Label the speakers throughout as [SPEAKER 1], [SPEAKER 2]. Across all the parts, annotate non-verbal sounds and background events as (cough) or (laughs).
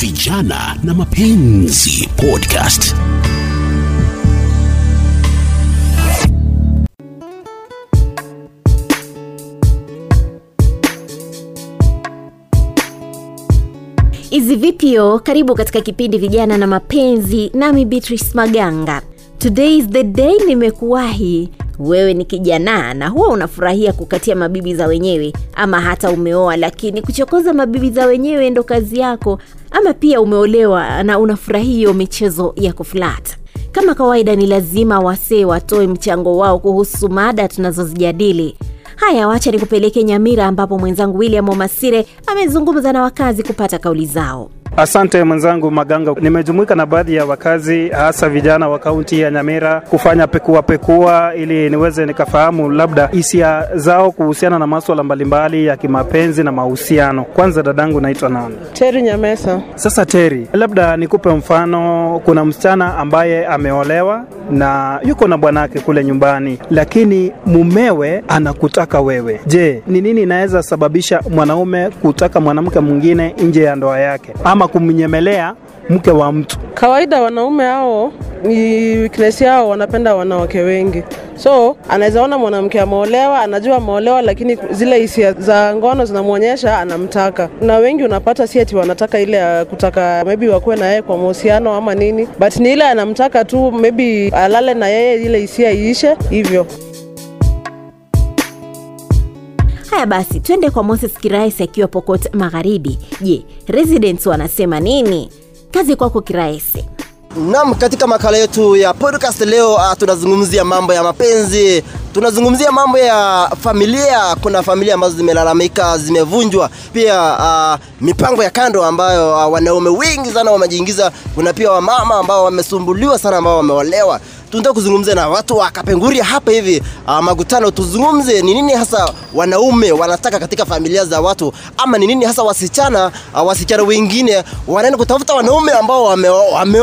[SPEAKER 1] Vijana na Mapenzi Podcast.
[SPEAKER 2] Izi vipyo karibu katika kipindi vijana na mapenzi, nami Beatrice Maganga. Today is the day nimekuwahi. Wewe ni kijana na huwa unafurahia kukatia mabibi za wenyewe, ama hata umeoa lakini kuchokoza mabibi za wenyewe ndo kazi yako, ama pia umeolewa na unafurahia hiyo michezo ya kuflat. Kama kawaida, ni lazima wasee watoe mchango wao kuhusu mada tunazozijadili. Haya, wacha nikupeleke Nyamira ambapo mwenzangu William Omasire amezungumza na wakazi kupata kauli zao.
[SPEAKER 3] Asante mwenzangu Maganga. Nimejumuika na baadhi ya wakazi hasa vijana wa kaunti ya Nyamira kufanya pekua pekua ili niweze nikafahamu labda hisia zao kuhusiana na maswala mbalimbali ya kimapenzi na mahusiano. Kwanza dadangu, naitwa nani?
[SPEAKER 4] Teri Nyamesa.
[SPEAKER 3] Sasa Teri, labda nikupe mfano. Kuna msichana ambaye ameolewa na yuko na bwanake kule nyumbani, lakini mumewe anakutaka wewe. Je, ni nini inaweza sababisha mwanaume kutaka mwanamke mwingine nje ya ndoa yake ama kumnyemelea mke wa mtu?
[SPEAKER 4] Kawaida wanaume hao ni weakness yao, wanapenda wanawake wengi, so anaweza ona mwanamke ameolewa, anajua ameolewa, lakini zile hisia za ngono zinamwonyesha anamtaka. Na wengi unapata si ati wanataka ile ya kutaka maybe wakuwe na yeye kwa mahusiano ama nini, but ni ile anamtaka tu, maybe alale na yeye, ile hisia iishe hivyo.
[SPEAKER 2] Haya basi, twende kwa Moses Kirais akiwa Pokot Magharibi. Je, residents wanasema nini? Kazi kwako Kiraisi.
[SPEAKER 5] Naam, katika makala yetu ya podcast leo uh, tunazungumzia mambo ya mapenzi, tunazungumzia mambo ya familia. Kuna familia ambazo zimelalamika, zimevunjwa, pia uh, mipango ya kando ambayo uh, wanaume wengi sana wamejiingiza. Kuna pia wamama ambao wamesumbuliwa sana, ambao wameolewa tunataka kuzungumza na watu wa Kapenguria hapa hivi uh, Magutano, tuzungumze ni nini hasa wanaume wanataka katika familia za watu, ama ni nini hasa wasichana uh, wasichana wengine wanaenda kutafuta wanaume ambao wameoa. Wame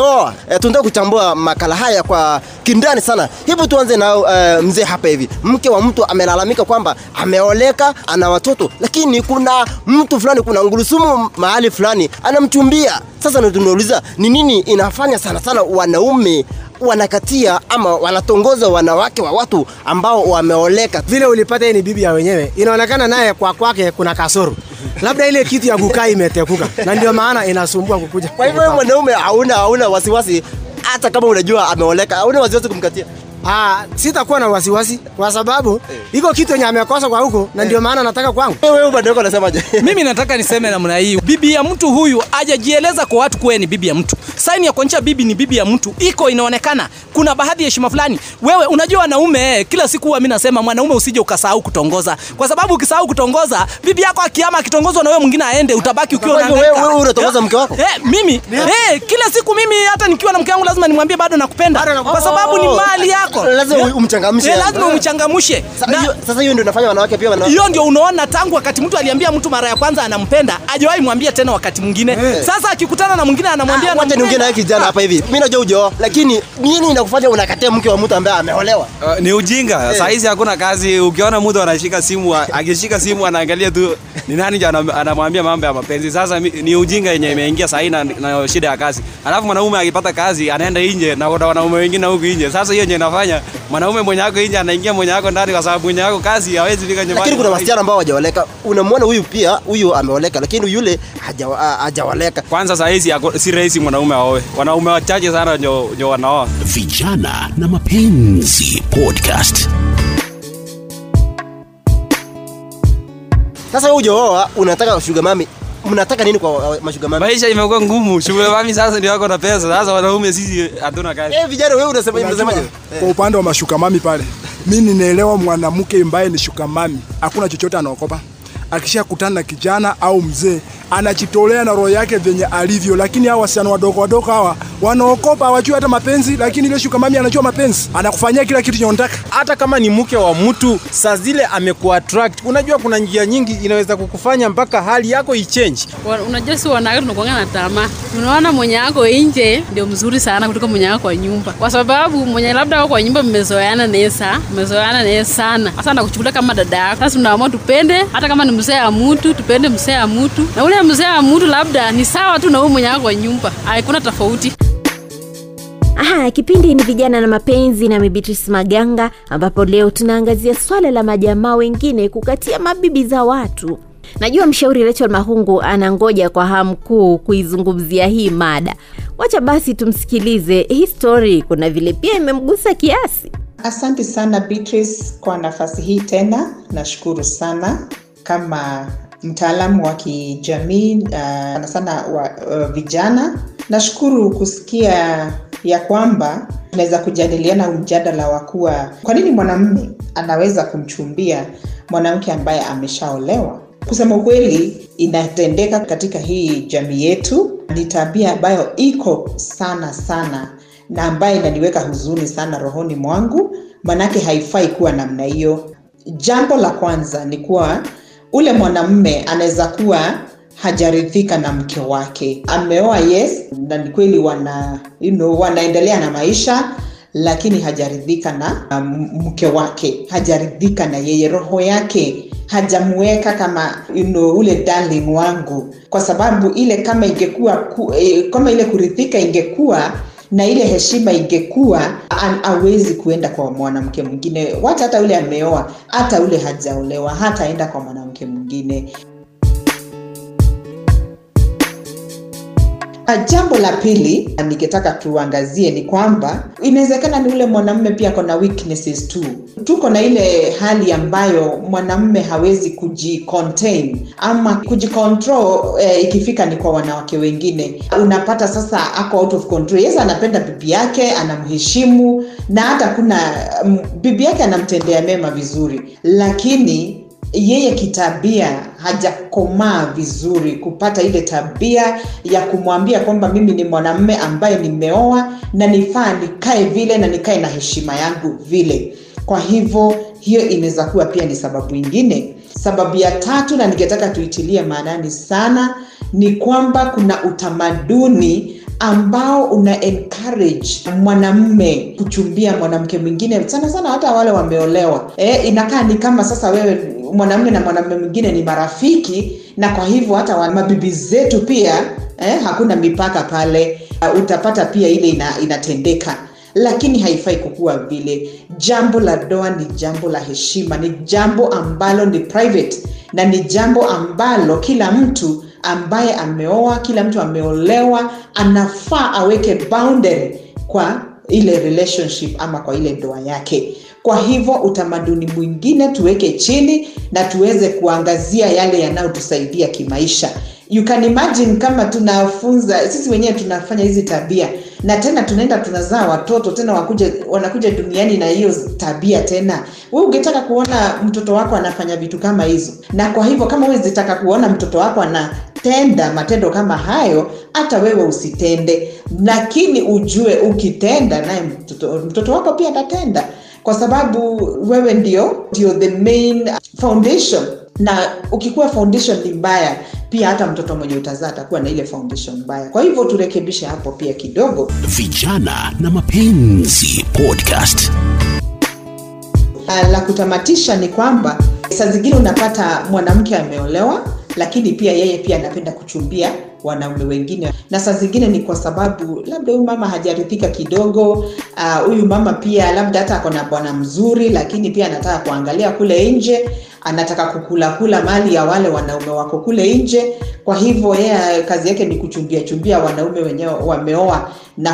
[SPEAKER 5] e, tunataka kuchambua makala haya kwa kindani sana. Hebu tuanze na uh, mzee hapa hivi. Mke wa mtu amelalamika kwamba ameoleka, ana watoto, lakini kuna mtu fulani, kuna ngurusumu mahali fulani anamchumbia. Sasa tunauliza ni nini inafanya sana sana wanaume wanakatia ama wanatongoza wanawake wa watu ambao wameoleka.
[SPEAKER 6] Vile ulipata ni bibi ya wenyewe, inaonekana naye kwa kwake kuna kasoro, labda ile kitu ya kukaa imetekuka, na ndio maana inasumbua kukuja.
[SPEAKER 5] Kwa hivyo mwanaume hauna hauna wasiwasi, hata kama unajua ameoleka, hauna wasiwasi kumkatia?
[SPEAKER 6] Ah, sitakuwa na wasiwasi kwa sababu iko kitu yenye amekosa kwa huko, na ndio maana nataka kwangu.
[SPEAKER 5] Wewe bwana wako unasemaje? (laughs)
[SPEAKER 7] Mimi nataka niseme namna hii, bibi ya mtu huyu hajajieleza kwa watu kuwa ni bibi ya mtu. Saini ya kuonyesha bibi ni bibi ya mtu iko inaonekana. Kuna baadhi ya heshima fulani. Wewe unajua wanaume eh, kila siku huwa mimi nasema mwanaume usije ukasahau kutongoza, kwa sababu ukisahau kutongoza, bibi yako akiama akitongozwa na wewe mwingine aende, utabaki ukiwa unahangaika.
[SPEAKER 5] wewe unatongoza mke wako?
[SPEAKER 7] Eh, mimi eh, kila siku mimi hata nikiwa na mke wangu lazima nimwambie bado nakupenda, kwa sababu ni mali yako.
[SPEAKER 5] Lazima umchangamshe.
[SPEAKER 7] Eh, lazima umchangamshe.
[SPEAKER 5] Sasa hiyo- ndio inafanya wanawake pia
[SPEAKER 7] hiyo ndio unaona tangu wakati mtu aliambia mtu mara ya kwanza anampenda ajawahi mwambia tena wakati mwingine sasa akikutana na mwingine anamwambia
[SPEAKER 5] Ah, wacha niongee na kijana hapa hivi. Mimi najua hujaoa, lakini nini inakufanya unakatia mke wa mtu ambaye ameolewa?
[SPEAKER 8] Uh, ni ujinga saa hizi hakuna kazi ukiona mtu anashika simu akishika simu anaangalia tu ni nani ndio anamwambia mambo ya mapenzi sasa ni ujinga yenye imeingia sahii na, na shida ya kazi alafu mwanaume akipata kazi anaenda nje na kuna wanaume wengine huku nje sasa hiyo ndio inafanya mwanaume mwenye yako nje anaingia mwenye yako ndani kwa sababu mwenye yako kazi hawezi fika nyumbani
[SPEAKER 5] Lakini kuna wasichana ambao hawajaoleka. Unamwona huyu pia, huyu ameoleka, lakini yule hajaoleka.
[SPEAKER 8] kwanza saa hizi si rahisi mwanaume aoe wanaume wachache sana ndio ndio wanaoa
[SPEAKER 1] Vijana na Mapenzi Podcast.
[SPEAKER 5] Sasa wewe hujaoa, unataka sugar mami. Mnataka nini kwa uh, mashuga mami?
[SPEAKER 8] maisha imekuwa ngumu shule mami sasa ndio wako na pesa sasa wanaume sisi hatuna kazi
[SPEAKER 5] Eh, vijana wewe unasema unasemaje?
[SPEAKER 9] kwa upande wa mashuka mami pale, mi ninaelewa mwanamke ambaye ni shuka mami, hakuna chochote anaokopa. Akishakutana na kijana au mzee, anajitolea na roho yake venye alivyo, lakini hawa wasichana wadogo wadogo hawa wanaokopa hawajui hata mapenzi, lakini ile shuka mami anajua mapenzi, anakufanyia kila kitu nyondaka.
[SPEAKER 10] hata kama ni mke wa mtu saa zile amekuattract. Unajua kuna njia nyingi inaweza kukufanya mpaka hali yako ichange.
[SPEAKER 11] Unajua si wanawake tunakuanga na tamaa. Unaona mwenye ako nje ndio mzuri sana kuliko mwenye ako kwa nyumba. Kwa sababu mwenye labda ako kwa nyumba mmezoeana naye sana, mmezoeana naye sana. Sasa nakuchukulia kama dada yako. Sasa tunaamua tupende hata kama ni mzee ya mtu tupende mzee ya mtu. Na ule mzee ya mtu labda ni sawa tu na huyu mwenye ako nyumba haikuna tofauti
[SPEAKER 2] Aha, kipindi ni vijana na mapenzi na Beatrice Maganga, ambapo leo tunaangazia swala la majamaa wengine kukatia mabibi za watu. Najua mshauri Rachel Mahungu anangoja kwa hamu kuu kuizungumzia hii mada. Wacha basi tumsikilize hii story, kuna vile pia imemgusa kiasi.
[SPEAKER 12] Asante sana Beatrice kwa nafasi hii tena, nashukuru sana kama mtaalamu wa kijamii uh, sana sana wa uh, vijana. Nashukuru kusikia ya kwamba tunaweza kujadiliana mjadala wa kuwa kwa nini mwanamume anaweza kumchumbia mwanamke ambaye ameshaolewa. Kusema ukweli, inatendeka katika hii jamii yetu, ni tabia ambayo iko sana sana na ambaye inaniweka huzuni sana rohoni mwangu, manake haifai kuwa namna hiyo. Jambo la kwanza ni kuwa ule mwanamume anaweza kuwa hajaridhika na mke wake, ameoa yes, na ni kweli wana you know, wanaendelea na maisha lakini hajaridhika na um, mke wake, hajaridhika na yeye, roho yake. Hajamweka kama you know, ule darling wangu, kwa sababu ile kama ingekuwa ku, eh, kama ile kuridhika ingekuwa na ile heshima ingekuwa awezi kuenda kwa mwanamke mwingine. Wata hata ule ameoa hata ule hajaolewa hataenda kwa mwanamke mwingine Jambo la pili ningetaka tuangazie ni kwamba inawezekana ni ule mwanamume pia ako na weaknesses tu. Tuko na ile hali ambayo mwanamume hawezi kujicontain ama kujicontrol eh, ikifika ni kwa wanawake wengine. Unapata sasa ako out of control. Yes, anapenda bibi yake, anamheshimu na hata kuna mm, bibi yake anamtendea mema vizuri, lakini yeye kitabia hajakomaa vizuri kupata ile tabia ya kumwambia kwamba mimi ni mwanamme ambaye nimeoa na nifaa nikae vile na nikae na heshima yangu vile. Kwa hivyo hiyo inaweza kuwa pia ni sababu ingine. Sababu ya tatu na ningetaka tuitilie maanani sana ni kwamba kuna utamaduni ambao una encourage mwanamme kuchumbia mwanamke mwingine. Sana sana hata wale wameolewa. E, inakaa ni kama sasa wewe mwanamme na mwanamme mwingine ni marafiki na kwa hivyo hata mabibi zetu pia eh, hakuna mipaka pale. Uh, utapata pia ile ina, inatendeka. Lakini haifai kukuwa vile. Jambo la doa ni jambo la heshima. Ni jambo ambalo ni private na ni jambo ambalo kila mtu ambaye ameoa kila mtu ameolewa anafaa aweke boundary kwa ile relationship ama kwa ile ndoa yake. Kwa hivyo utamaduni mwingine tuweke chini na tuweze kuangazia yale yanayotusaidia kimaisha. You can imagine kama tunafunza sisi wenyewe tunafanya hizi tabia na tena tunaenda tunazaa watoto tena wakuja, wanakuja duniani na hiyo tabia tena. We ungetaka kuona mtoto wako anafanya vitu kama hizo? Na kwa hivyo kama wezitaka kuona mtoto wako anatenda matendo kama hayo hata wewe usitende. Lakini ujue ukitenda naye mtoto, mtoto wako pia atatenda. Kwa sababu wewe ndio ndio the main foundation. Na ukikuwa foundation ni mbaya pia hata mtoto mwenye utazaa atakuwa na ile foundation mbaya. Kwa hivyo turekebishe hapo pia kidogo.
[SPEAKER 1] Vijana na mapenzi podcast.
[SPEAKER 12] Uh, la kutamatisha ni kwamba saa zingine unapata mwanamke ameolewa lakini pia yeye pia anapenda kuchumbia wanaume wengine. Na saa zingine ni kwa sababu labda huyu mama hajaridhika kidogo ah, huyu uh, mama pia labda hata ako na bwana mzuri lakini pia anataka kuangalia kule nje anataka kukula kula mali ya wale wanaume wako kule nje. Kwa hivyo yeye kazi yake ni kuchumbia chumbia wanaume wenyewe wameoa na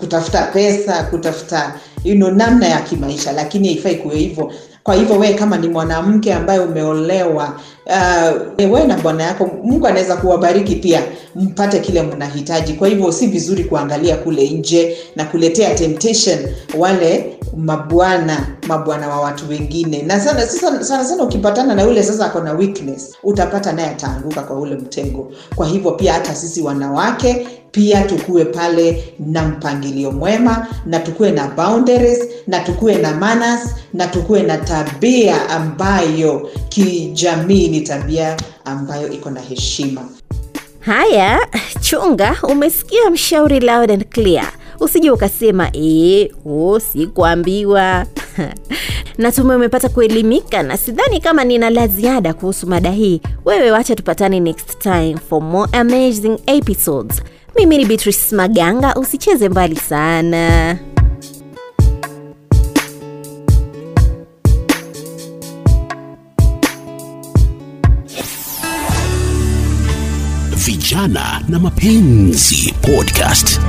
[SPEAKER 12] kutafuta pesa kutafuta you know, namna ya kimaisha lakini haifai kuwe hivyo. Kwa hivyo wewe kama ni mwanamke ambaye umeolewa uh, wewe na bwana yako mungu anaweza kuwabariki pia mpate kile mnahitaji. Kwa hivyo si vizuri kuangalia kule nje na kuletea temptation wale mabwana mabwana wa watu wengine. Na sana sana, sana, sana ukipatana na yule sasa ako na weakness utapata naye ataanguka kwa ule mtego. Kwa hivyo pia hata sisi wanawake pia tukuwe pale na mpangilio mwema na tukuwe na boundaries na tukuwe na manners na tukuwe na tabia ambayo kijamii ni tabia ambayo iko na heshima.
[SPEAKER 2] Haya chunga umesikia mshauri loud and clear usije ukasema ee, oh, sikuambiwa. (laughs) Natumai umepata kuelimika na sidhani kama nina la ziada kuhusu mada hii. Wewe wacha tupatane next time for more amazing episodes. Mimi ni beatrice maganga usicheze mbali sana.
[SPEAKER 1] Vijana na Mapenzi Podcast.